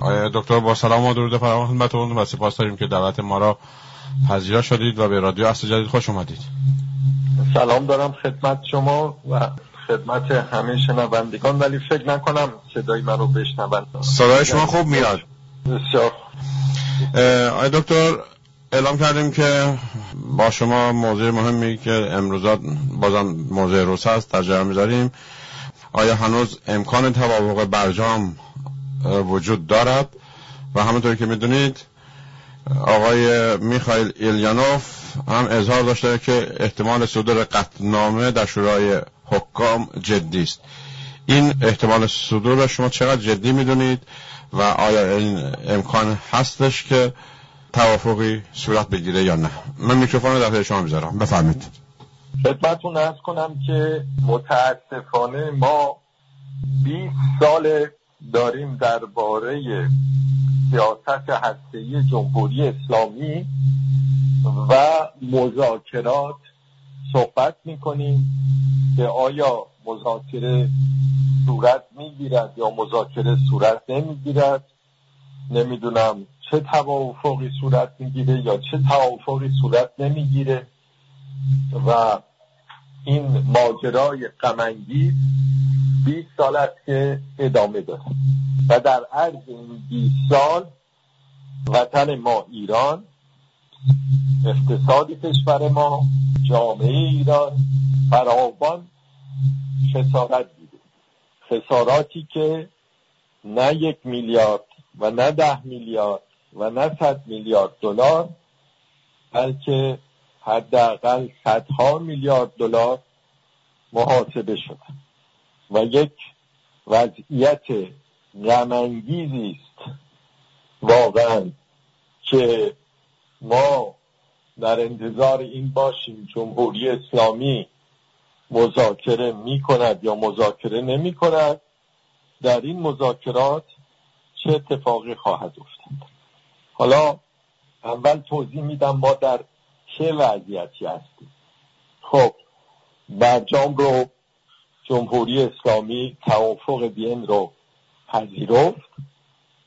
آیا دکتر با سلام و درود فراوان خدمتتون و سپاس داریم که دعوت ما را پذیرا شدید و به رادیو اصل جدید خوش اومدید. سلام دارم خدمت شما و خدمت همه شنوندگان ولی فکر نکنم صدای من رو بشنوند. صدای شما خوب میاد. بسیار. آیا دکتر اعلام کردیم که با شما موضوع مهمی که امروزات بازم موضوع روس هست در می‌ذاریم. آیا هنوز امکان توافق برجام وجود دارد. و همونطوری که می‌دونید آقای میخایل ایلیانوف هم اظهار داشته که احتمال صدور قطنامه در شورای حکام جدی است. این احتمال صدور شما چقدر جدی می‌دونید و آیا این امکان هستش که توافقی صورت بگیره یا نه؟ من میکروفون رو در شما می‌ذارم. بفرمید خدمتتون ارز کنم که متاسفانه ما 20 سال داریم درباره سیاست هسته‌ای جمهوری اسلامی و مذاکرات صحبت می‌کنیم که آیا مذاکره صورت می‌گیرد یا مذاکره صورت نمی‌گیرد. نمی‌دونم چه توافقی صورت می‌گیره یا چه توافقی صورت نمی‌گیره و این ماجرای غمانگیز 20 سال است که ادامه داره. و در عرض این 20 سال وطن ما ایران اقتصادی کشور ما جامعه ایران فراوان خسارت دیده. خساراتی که نه یک میلیارد و نه ده میلیارد و نه صد میلیارد دلار بلکه حداقل صدها میلیارد دلار محاسبه شده و یک وضعیت غمانگیزی است واقعا که ما در انتظار این باشیم جمهوری اسلامی مذاکره می کند یا مذاکره نمی کند در این مذاکرات چه اتفاقی خواهد افتاد؟ حالا اول توضیح میدم ما در چه وضعیتی هستیم؟ خب برجام رو جمهوری اسلامی توافق بین رو پذیرفت.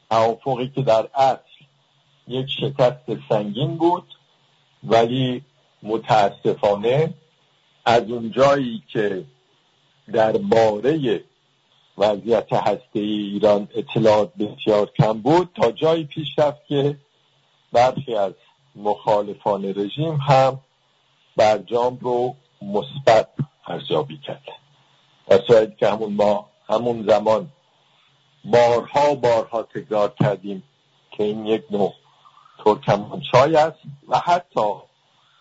توافقی که در اصل یک شکست سنگین بود ولی متاسفانه از اونجایی که در باره وضعیت هسته ایران اطلاعات بسیار کم بود تا جایی پیش رفت که برخی از مخالفان رژیم هم برجام رو مثبت ارزیابی کرد در صورتی که همون ما همون زمان بارها بارها تکرار کردیم که این یک نوع ترکمانچای است و حتی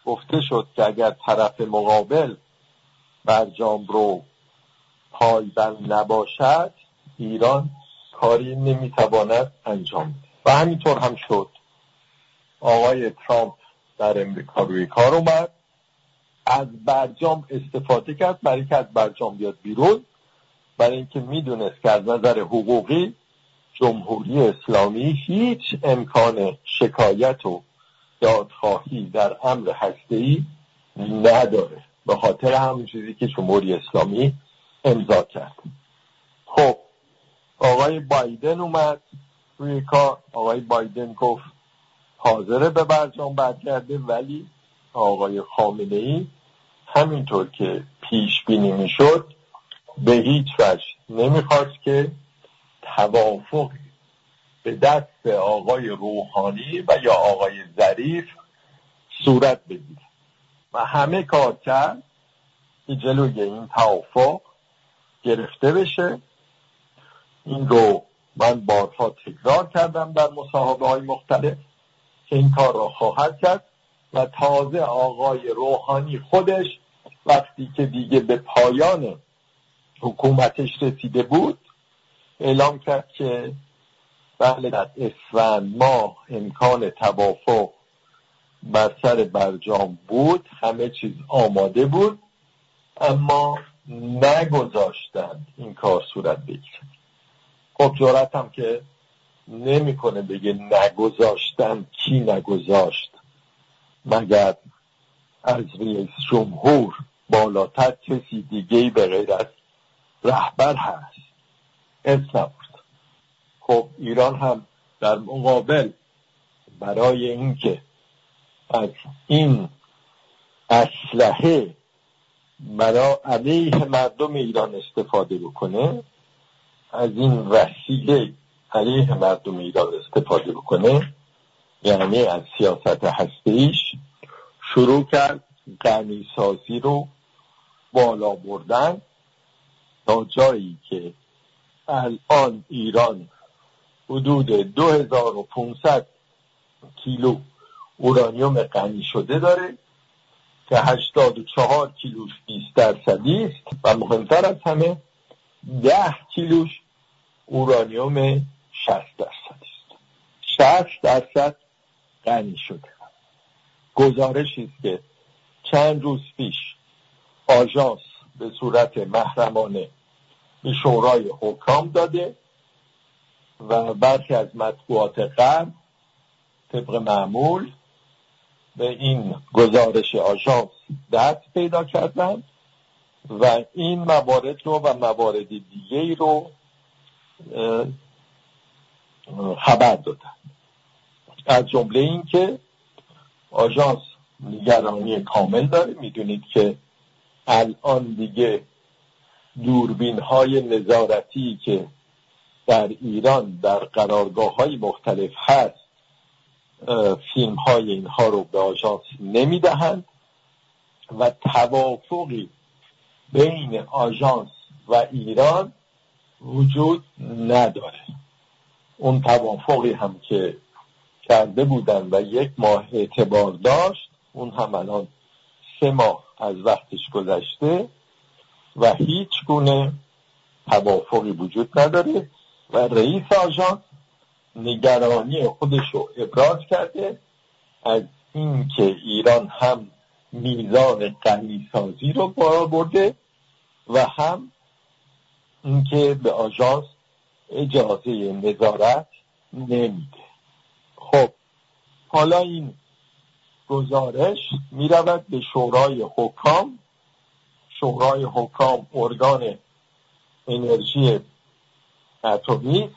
گفته شد که اگر طرف مقابل برجام رو پایبند نباشد ایران کاری نمی‌تواند انجام ده و همینطور هم شد. آقای ترامپ در امریکا روی کار اومد. از برجام استفاده کرد. برای که از برجام بیاد بیرون برای اینکه می‌دونست که از نظر حقوقی جمهوری اسلامی هیچ امکان شکایت و دادخواهی در امر هسته‌ای نداره. به خاطر همون چیزی که جمهوری اسلامی امضا کرد. خب آقای بایدن اومد روی کار. آقای بایدن گفت حاضر به برجام برگرده ولی آقای خامنه ای همینطور که پیش بینی می‌شد به هیچ وجه نمی‌خواست که توافق به دست آقای روحانی و یا آقای ظریف صورت بگیره. و همه کار کرد که جلوی این توافق گرفته بشه. این رو من بارها تکرار کردم در مصاحبه های مختلف. که این کار را خواهد کرد و تازه آقای روحانی خودش وقتی که دیگه به پایان حکومتش رسیده بود اعلام کرد که بله در اسفند ماه امکان توافق بر سر برجام بود همه چیز آماده بود اما نگذاشتند این کار صورت بگیره خب جرأتم که نمی‌کنه بگه نگذاشتن. کی نگذاشت؟ مگر از رئیس جمهور بالاتر کسی دیگه به غیر از رهبر هست؟ اسم نبود خب ایران هم در مقابل برای اینکه از این اسلحه برای علیه مردم ایران استفاده بکنه از این وسیله علیه مردم ایران استفاده بکنه یعنی از سیاست هستیش شروع کرد غنی سازی رو بالا بردن تا جایی که الان ایران حدود 2500 کیلو اورانیوم غنی شده داره که 84 کیلوش 20 درصدی است و مهمتر از همه 10 کیلوش اورانیوم 60 درصدی است. 60 درصد غنی شده. گزارشی است که چند روز پیش آژانس به صورت محرمانه به شورای حکام داده و برخی از مطبوعات غرب طبق معمول به این گزارش آژانس دست پیدا کردند و این موارد رو و موارد دیگه رو خبر دادن. از جمله اینکه آژانس نگرانی کامل داره. می‌دونید که الان دیگه دوربین های نظارتی که در ایران در قرارگاه های مختلف هست فیلم های اینها رو به آژانس نمی‌دهند و توافقی بین آژانس و ایران وجود نداره. اون توافقی هم که کرده بودن و یک ماه اعتبار داشت اون هم الان سه ماه از وقتش گذشته و هیچ گونه توافقی وجود نداره و رئیس آژانس نگرانی خودش رو ابراز کرده از اینکه ایران هم میزان قنیسازی رو بالا برده و هم اینکه به آژانس اجازه نظارت نمیده. خب حالا این گزارش می‌رود به شورای حکام. شورای حکام ارگان انرژی اتمی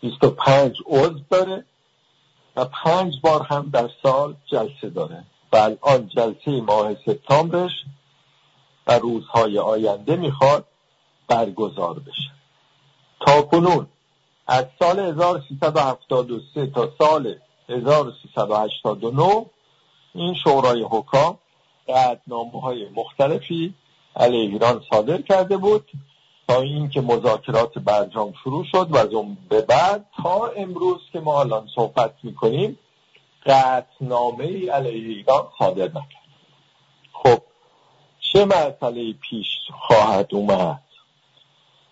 25 عضو داره و پنج بار هم در سال جلسه داره. و الان جلسه ماه سپتامبرش و روزهای آینده می‌خواد برگزار بشه. کنون از سال 1373 تا سال 1389 این شورای حکام قدنامه های مختلفی علیه ایران صادر کرده بود تا اینکه مذاکرات برجام شروع شد و از اون به بعد تا امروز که ما الان صحبت می‌کنیم قطنامه ای علیه ایران صادر نکرد. خب چه مسئله پیش خواهد اومد؟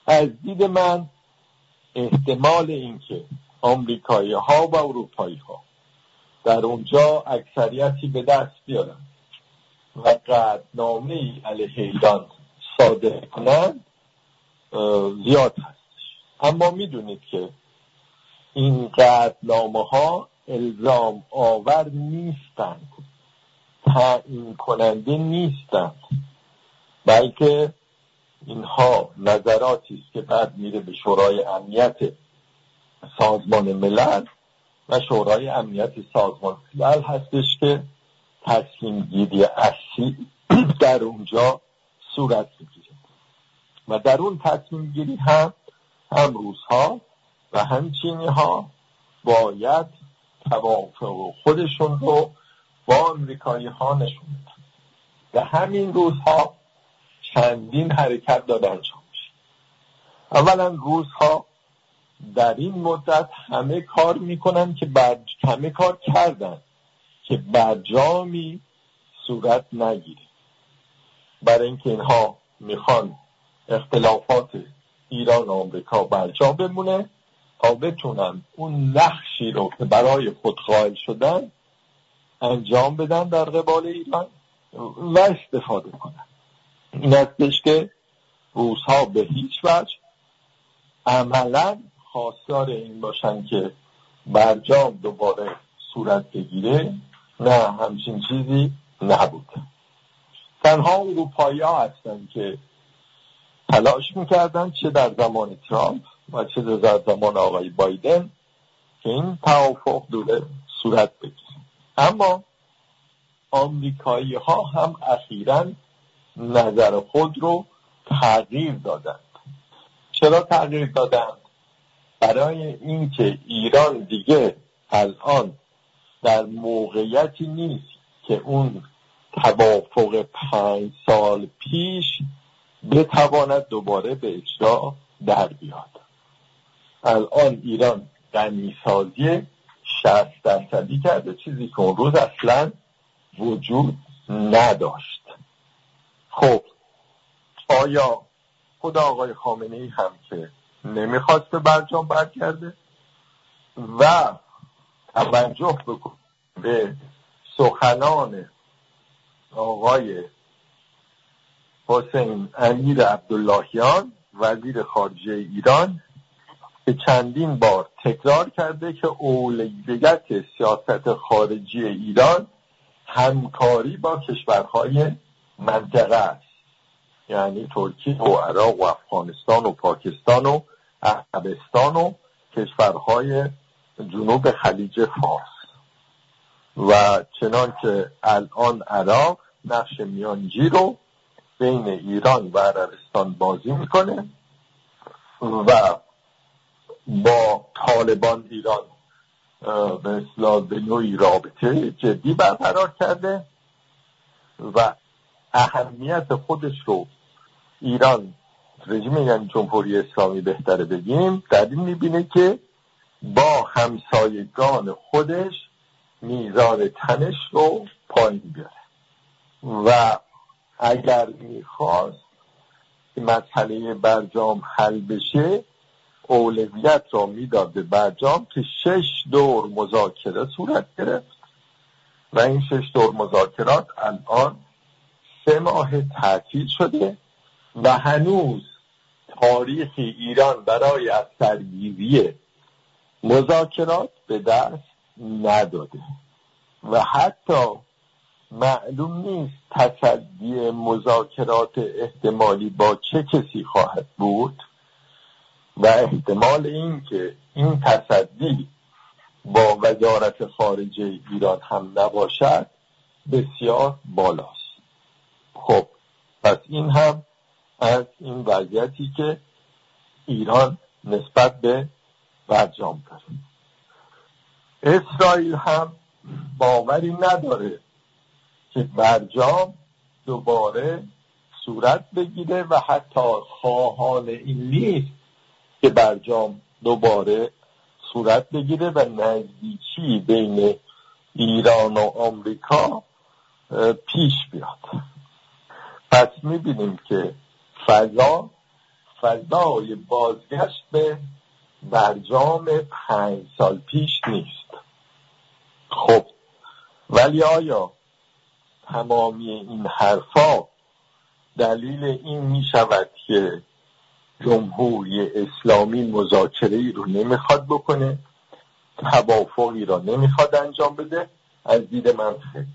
از دید من احتمال اینکه آمریکایی ها و اروپایی ها در اونجا اکثریتی به دست بیارن و قدنامه علیه ایران صادر کنند زیاد هستش. اما می‌دونید که این قدنامه ها الزام آور نیستند. تعیین کننده نیستند. بلکه اینها نظراتی است که بعد میره به شورای امنیت سازمان ملل و شورای امنیت سازمان ملل هستش که تصمیم گیری اصلی در اونجا صورت می‌گیره. و در اون تصمیم گیری هم هم روزها و هم چینی ها باید توافق خودشون رو با امریکایی ها نشون و همین روزها چندین حرکت داده انجام میشه اولا روزها در این مدت همه کار می‌کنن که بر... همه کار کردن که برجامی صورت نگیره. برای اینکه اینها می‌خوان اختلافات ایران و آمریکا برجا بمونه تا بتونن اون نقشی رو که برای خود قائل شدن انجام بدن در قبال ایران و استفاده کنن. این هستش که روزها به هیچ وجه عملا خواستار این باشن که برجام دوباره صورت بگیره نه همچین چیزی نبود. تنها اروپایی ها هستن که تلاش می‌کردن چه در زمان ترامپ و چه در زمان آقای بایدن که این توافق دوره صورت بگیره. اما آمریکایی ها هم اخیرا نظر خود رو تغییر دادند. چرا تغییر دادند؟ برای اینکه ایران دیگه الان در موقعیتی نیست که اون توافق پنج سال پیش بتواند دوباره به اجرا در بیاد. الان ایران غنیسازی شست درصدی کرده چیزی که اون روز اصلا وجود نداشت. خب آیا خود آقای خامنه ای هم که نمی‌خواست به برجام برگرده و توجه بکن به سخنان آقای حسین امیر عبداللهیان وزیر خارجه ایران که چندین بار تکرار کرده که اولویت سیاست خارجی ایران همکاری با کشورهای منطقه است. یعنی ترکیه و عراق و افغانستان و پاکستان و عربستان و کشورهای جنوب خلیج فارس. و چنانکه الان عراق نقش میانجی رو بین ایران و عربستان بازی می‌کنه و با طالبان ایران به اصلاح به نوعی رابطه جدی برقرار کرده و اهمیت خودش رو ایران رژیم یعنی جمهوری اسلامی بهتره بگیم در این می‌بینه که با همسایگان خودش میزان تنش رو پایین بیاره و اگر می‌خواست که مسئله برجام حل بشه اولویت را می‌داد برجام که شش دور مذاکره صورت گرفت. و این شش دور مذاکرات الان سه ماه تعطیل شده و هنوز تاریخ ایران برای از سرگیری مذاکرات به دست نداده و حتی معلوم نیست تصدی مذاکرات احتمالی با چه کسی خواهد بود و احتمال این که این تصدی با وزارت خارجه ایران هم نباشد بسیار بالاست. پس این هم از این وضعیتی که ایران نسبت به برجام داره. اسرائیل هم باوری نداره که برجام دوباره صورت بگیره و حتی خواهان این نیست که برجام دوباره صورت بگیره و نزدیکی بین ایران و آمریکا پیش بیاد. پس می‌بینیم که فضا فضای بازگشت به برجام پنج سال پیش نیست. خب ولی آیا تمامی این حرفا دلیل این می شود که جمهوری اسلامی مذاکره ای رو نمی‌خواد بکنه توافقی را نمی‌خواد انجام بده؟ از دید من خیلی.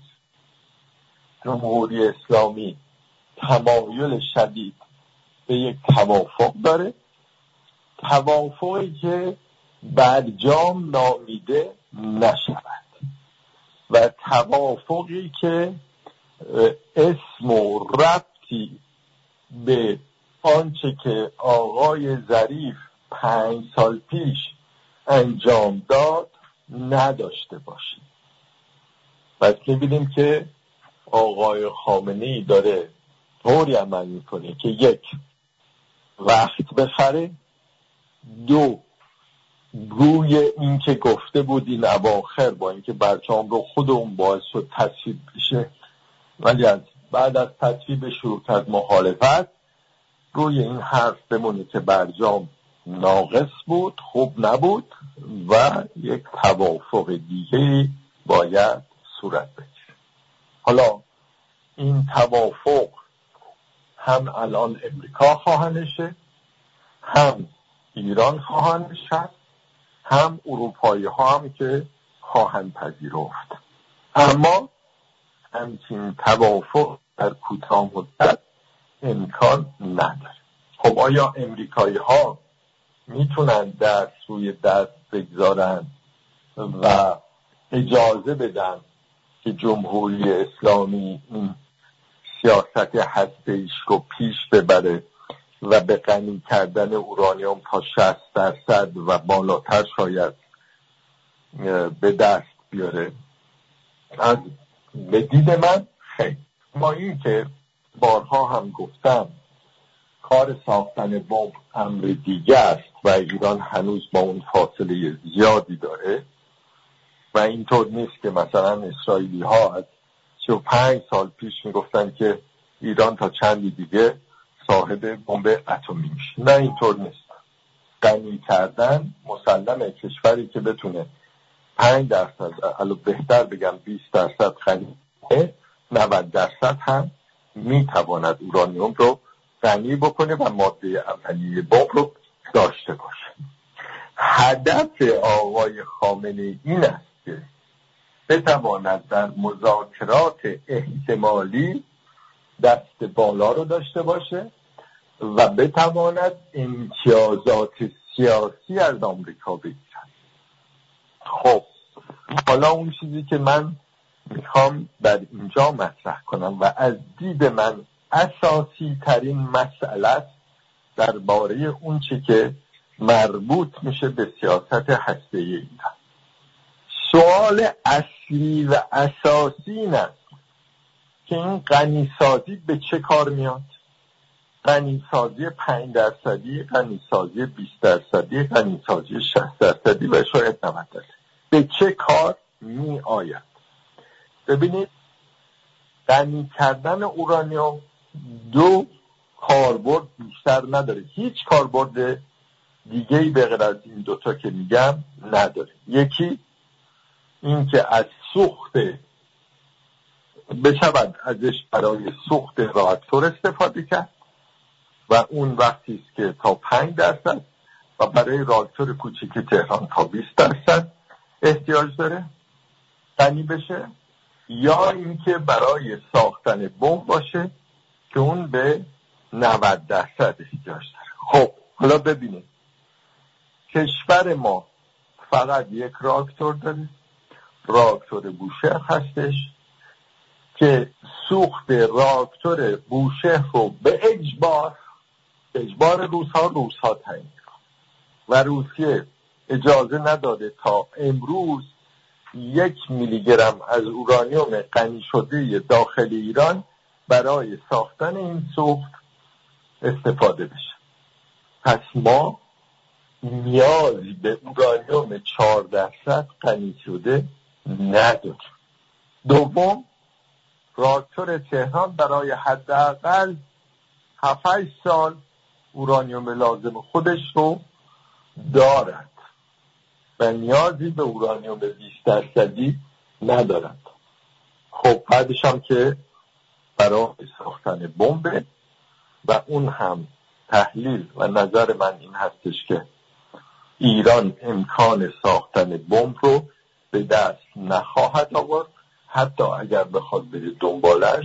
جمهوری اسلامی تمایل شدید به یک توافق داره. توافقی که برجام نامیده نشود و توافقی که اسم و ربطی به آنچه که آقای ظریف پنج سال پیش انجام داد نداشته باشه پس می‌بینیم که آقای خامنه ای داره طوری عمل می‌کنه که یک وقت بخره. دو روی این که گفته بود این اواخر با اینکه برچام رو خود اون باعث شد تصویب بشه. ولی از بعد از تصویب شروع کرد مخالفت روی این حرف بمونه که برجام ناقص بود خوب نبود و یک توافق دیگه باید صورت بگیره. حالا این توافق هم الان امریکا خواهنشه هم ایران خواهند شد هم اروپایی ها هم که خواهند پذیرفت. اما همچین توافق در کوتاه مدت امکان نداره. خب آیا امریکایی ها می‌تونن دست روی دست بگذارن و اجازه بدن که جمهوری اسلامی این سیاست هسته رو پیش ببره و به غنی کردن اورانیوم تا 60 درصد و بالاتر شاید به دست بیاره. از به دید من خیلی ما این که بارها هم گفتم کار ساختن بمب امر دیگه است و ایران هنوز با اون فاصله زیادی داره و اینطور نیست که مثلا اسرائیلی ها از 35 سال پیش می‌گفتن که ایران تا چندی دیگه صاحب بمب اتمی میشه. نه اینطور نیست. غنی کردن مسلم کشوری که بتونه 5 درصد الو بهتر بگم 20 درصد غنی 90 درصد هم می‌تواند اورانیوم رو غنی بکنه و ماده اولیه بمب رو داشته باشه. هدف آقای خامنه این است بتواند در مذاکرات احتمالی دست بالا رو داشته باشه و بتواند امتیازات سیاسی از آمریکا بگیرد. خب حالا اون چیزی که من می‌خوام در اینجا مطرح کنم و از دید من اساسی ترین مسئله است درباره اون چی که مربوط میشه به سیاست هسته ایران. سوال اصلی و اساسی این است که این غنیسازی به چه کار میاد؟ غنیسازی پنج درصدی غنیسازی 20 درصدی غنیسازی 60 درصدی و شاید 90 درصدی. به چه کار می آید ببینید غنی کردن اورانیوم دو کاربرد بیشتر نداره. هیچ کاربرد دیگه ای به غیر از این دوتا که میگم نداره. یکی اینکه از سوخت. بشود ازش برای سوخت راکتور استفاده کرد و اون وقتی است که تا پنج درصد و برای راکتور کوچیک تهران تا 20 درصد احتیاج داره غنی بشه یا اینکه برای ساختن بمب باشه که اون به 90 درصد احتیاج داره. خب حالا ببینید کشور ما فقط یک راکتور داره. راکتور بوشهر هستش که سوخت راکتور بوشهر رو به اجبار اجبار روس ها روس ها و روسیه اجازه نداده تا امروز یک میلی گرم از اورانیوم غنی شده داخل ایران برای ساختن این سوخت استفاده بشه. پس ما نیازی به اورانیوم چهار درصد غنی شده نداریم دوم راکتور تهران برای حداقل 7 سال اورانیوم لازم خودش رو دارد و نیازی به اورانیوم 20 درصدی ندارد. خب بعدش هم که برای ساختن بمب و اون هم تحلیل و نظر من این هستش که ایران امکان ساختن بمب رو به دست نخواهد آورد. حتی اگر بخواد بره دنبالش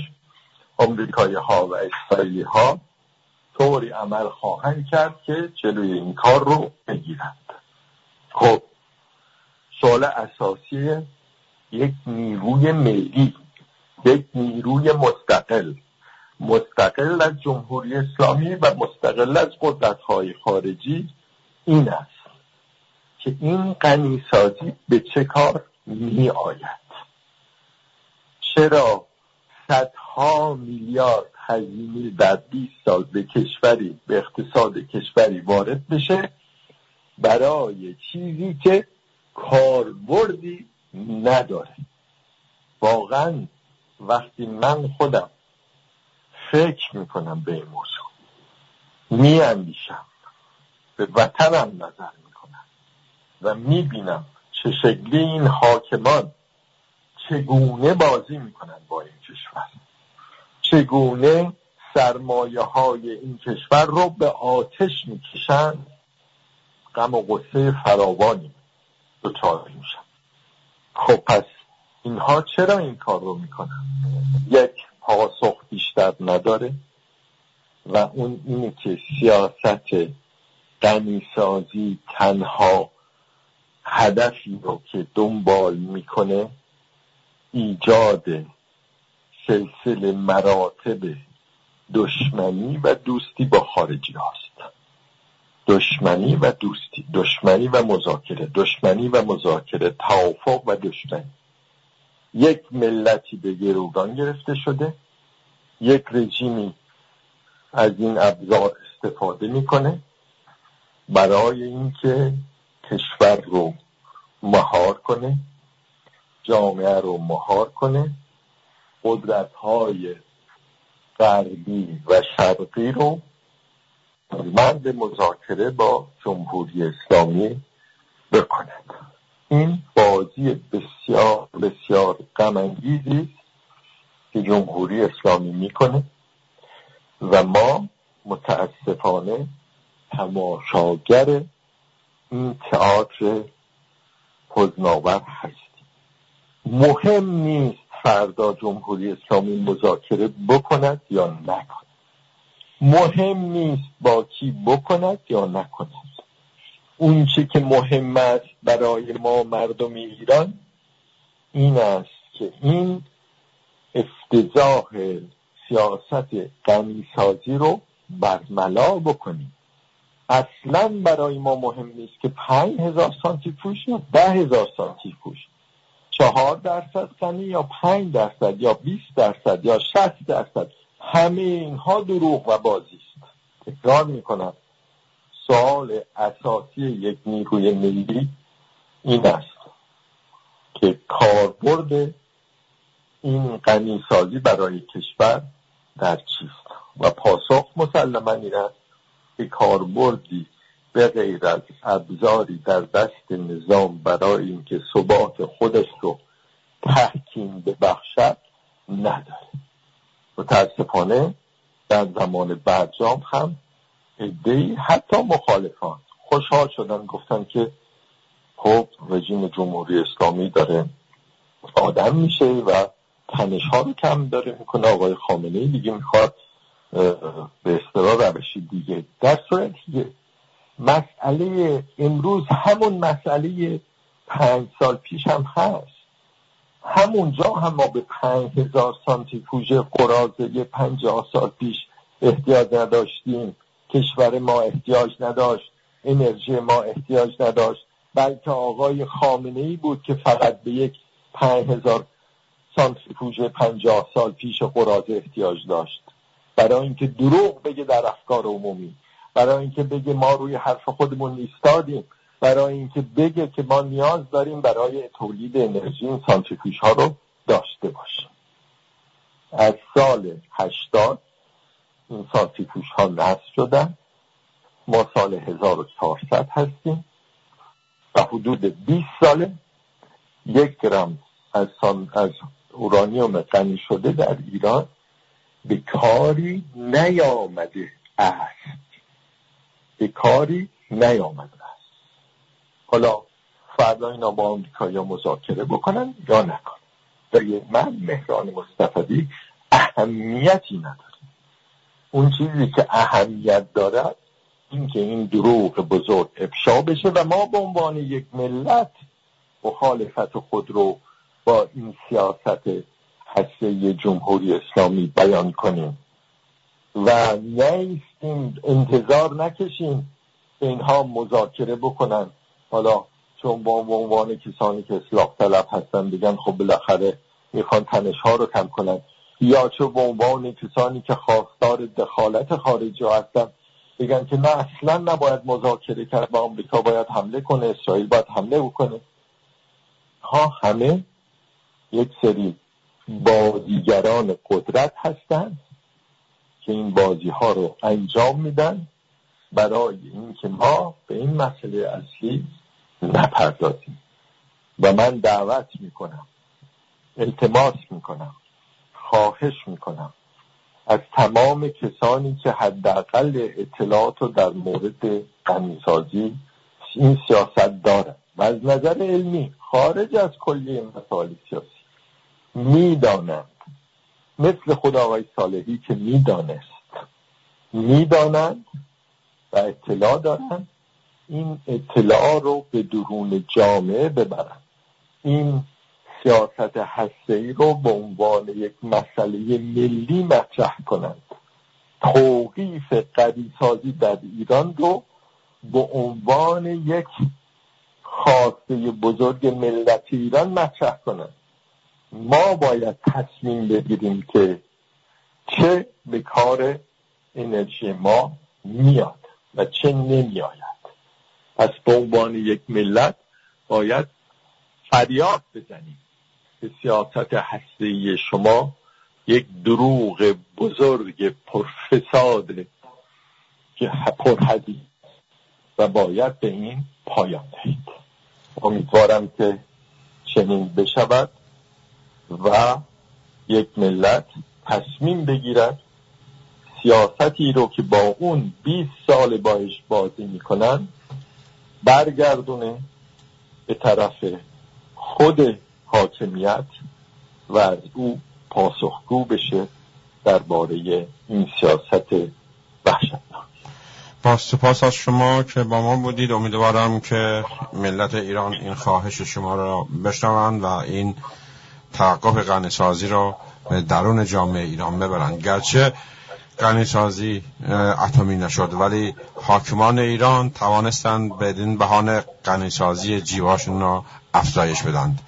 امریکایی ها و اسرائیلی ها طوری عمل خواهند کرد که جلوی این کار رو بگیرند. خب سوال اساسی یک نیروی ملی یک نیروی مستقل مستقل از جمهوری اسلامی و مستقل از قدرت های خارجی این است. که این غنیسازی به چه کار می آید چرا صدها میلیارد هزینه در 20 سال به کشوری به اقتصاد کشوری وارد بشه برای چیزی که کاربردی نداره. واقعا وقتی من خودم فکر می‌کنم به این موضوع میاندیشم به وطنم نظر و می‌بینم چه شکلی این حاکمان چگونه بازی می‌کنن با این کشور. چگونه سرمایه های این کشور رو به آتش می‌کشند غم و غصه فراوانی دچار میشن. خب پس اینها چرا این کار رو می‌کنن؟ یک پاسخ بیشتر نداره. و اون اینه که سیاست غنیسازی تنها هدفی رو که دنبال می‌کنه ایجاد سلسله مراتب دشمنی و دوستی با خارجی هاست. دشمنی و دوستی دشمنی و مذاکره دشمنی و مذاکره توافق و دشمنی. یک ملتی به گروگان گرفته شده یک رژیمی از این ابزار استفاده می‌کنه. برای اینکه کشور رو مهار کنه جامعه رو مهار کنه قدرت های غربی و شرقی رو مرد مذاکره با جمهوری اسلامی بکند. این بازی بسیار بسیار غمانگیزی که جمهوری اسلامی می‌کنه و ما متاسفانه تماشاگر این تئاتر حزناور هستیم مهم نیست فردا جمهوری اسلامی مذاکره بکند یا نکند. مهم نیست با کی بکند یا نکند. اون چی که مهم است برای ما مردم ایران این است که این افتضاح سیاست غنیسازی رو برملا بکنیم. اصلا برای ما مهم نیست که پنج هزار سانتی پوش یا ده هزار سانتی پوش چهار درصد غنی یا پنج درصد یا بیست درصد یا شست درصد. همه اینها دروغ و بازی است. تکرار می‌کنم. سوال اساسی یک نیروی ملی این است که کاربرد این غنیسازی برای کشور در چیست؟ و پاسخ مسلما این است. که کاربردی به غیر از ابزاری در دست نظام برای اینکه ثبات خودش رو تحکیم ببخشد نداره. متاسفانه در زمان برجام هم ادهی حتی مخالفان خوشحال شدن گفتن که خب رژیم جمهوری اسلامی داره آدم میشه و تنش ها رو کم داره می‌کنه. آقای خامنه ای دیگه می‌خواد به اصطلاح روشی دیگه. در صورتی مسئله امروز همون مسئله پنج سال پیش هم هست. همونجا هم ما به پنج هزار سانتریفوژ قرازه پنجاه سال پیش احتیاج نداشتیم. کشور ما احتیاج نداشت. انرژی ما احتیاج نداشت. بلکه آقای خامنه ای بود که فقط به یک پنج هزار سانتریفوژ پنجاه سال پیش قرازه احتیاج داشت. برای اینکه دروغ بگه در افکار عمومی برای اینکه بگه ما روی حرف خودمون ایستادیم برای اینکه بگه که ما نیاز داریم برای تولید انرژی این سانتریفیوژ ها رو داشته باشیم. از سال هشتاد این سانتریفیوژ ها نصب شدن ما سال 1400 هستیم و حدود 20 ساله. یک گرم از, از اورانیوم غنی شده در ایران به کاری نیامده است. به کاری نیامده است. حالا فردا اینا با آمریکا مذاکره بکنن یا نکنن. برای من مهران مصطفی اهمیتی نداره اون چیزی که اهمیت دارد این که این دروغ بزرگ افشا بشه و ما به عنوان یک ملت مخالفت خود رو با این سیاست هسته جمهوری اسلامی بیان کنیم. و نیستیم انتظار نکشیم که اینها مذاکره بکنن. حالا چون با عنوان کسانی که اصلاح طلب هستن بگن خب بالاخره می‌خوان تنش ها رو کم کنن. یا چه به عنوان کسانی که خواستار دخالت خارجی هستن بگن که نه اصلا نباید مذاکره کرد و آمریکا باید حمله کنه اسرائیل باید حمله بکنه. ها همه یک سری بازیگران قدرت هستند که این بازی ها رو انجام میدن برای اینکه ما به این مسئله اصلی نپردازیم. و من دعوت می‌کنم التماس می‌کنم خواهش می‌کنم از تمام کسانی که حداقل اطلاعات رو در مورد غنیسازی این سیاست دارن. و از نظر علمی خارج از کلیه مسائل سیاسی. می‌دانند. مثل خدا آقای صالحی که می‌دانست. می‌دانند و اطلاع دارند. این اطلاع رو به درون جامعه ببرن این سیاست ای رو به عنوان یک مسئله ملی مطرح کنند. توقیف قوی در ایران رو به عنوان یک خواسته بزرگ ملت ایران مطرح کنند. ما باید تصمیم بگیریم که چه به کار انرژی ما میاد و چه نمیآید. پس به عنوان یک ملت باید فریاد بزنیم که سیاست هسته شما یک دروغ بزرگ پرفساد که پرحدی و باید به این پایان دهید. امیدوارم که چنین بشود. و یک ملت تصمیم بگیرد سیاستی رو که با اون 20 سال باش بازی می‌کنن برگردونه به طرف خود حاکمیت و از او پاسخگو بشه درباره این سیاست وحشتناک. با سپاس از شما که با ما بودید. امیدوارم که ملت ایران این خواهش شما را بشنوند و این توقف غنیسازی را به درون جامعه ایران ببرند گرچه غنیسازی اتمی نشد ولی حاکمان ایران توانستند بدین بهانه غنیسازی جیواشون را افزایش بدند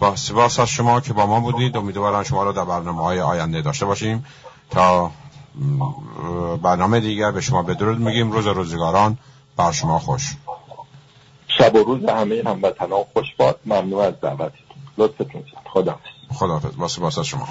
با سپاس از شما که با ما بودید. امیدوارم شما را در برنامه های آینده داشته باشیم. تا برنامه دیگر به شما بدرود میگیم. روز روزگاران بر شما خوش. شب و روز همه هموطنان خوش باد. ممنون از دعوتتون. لطفتون خدا سپاس از شما.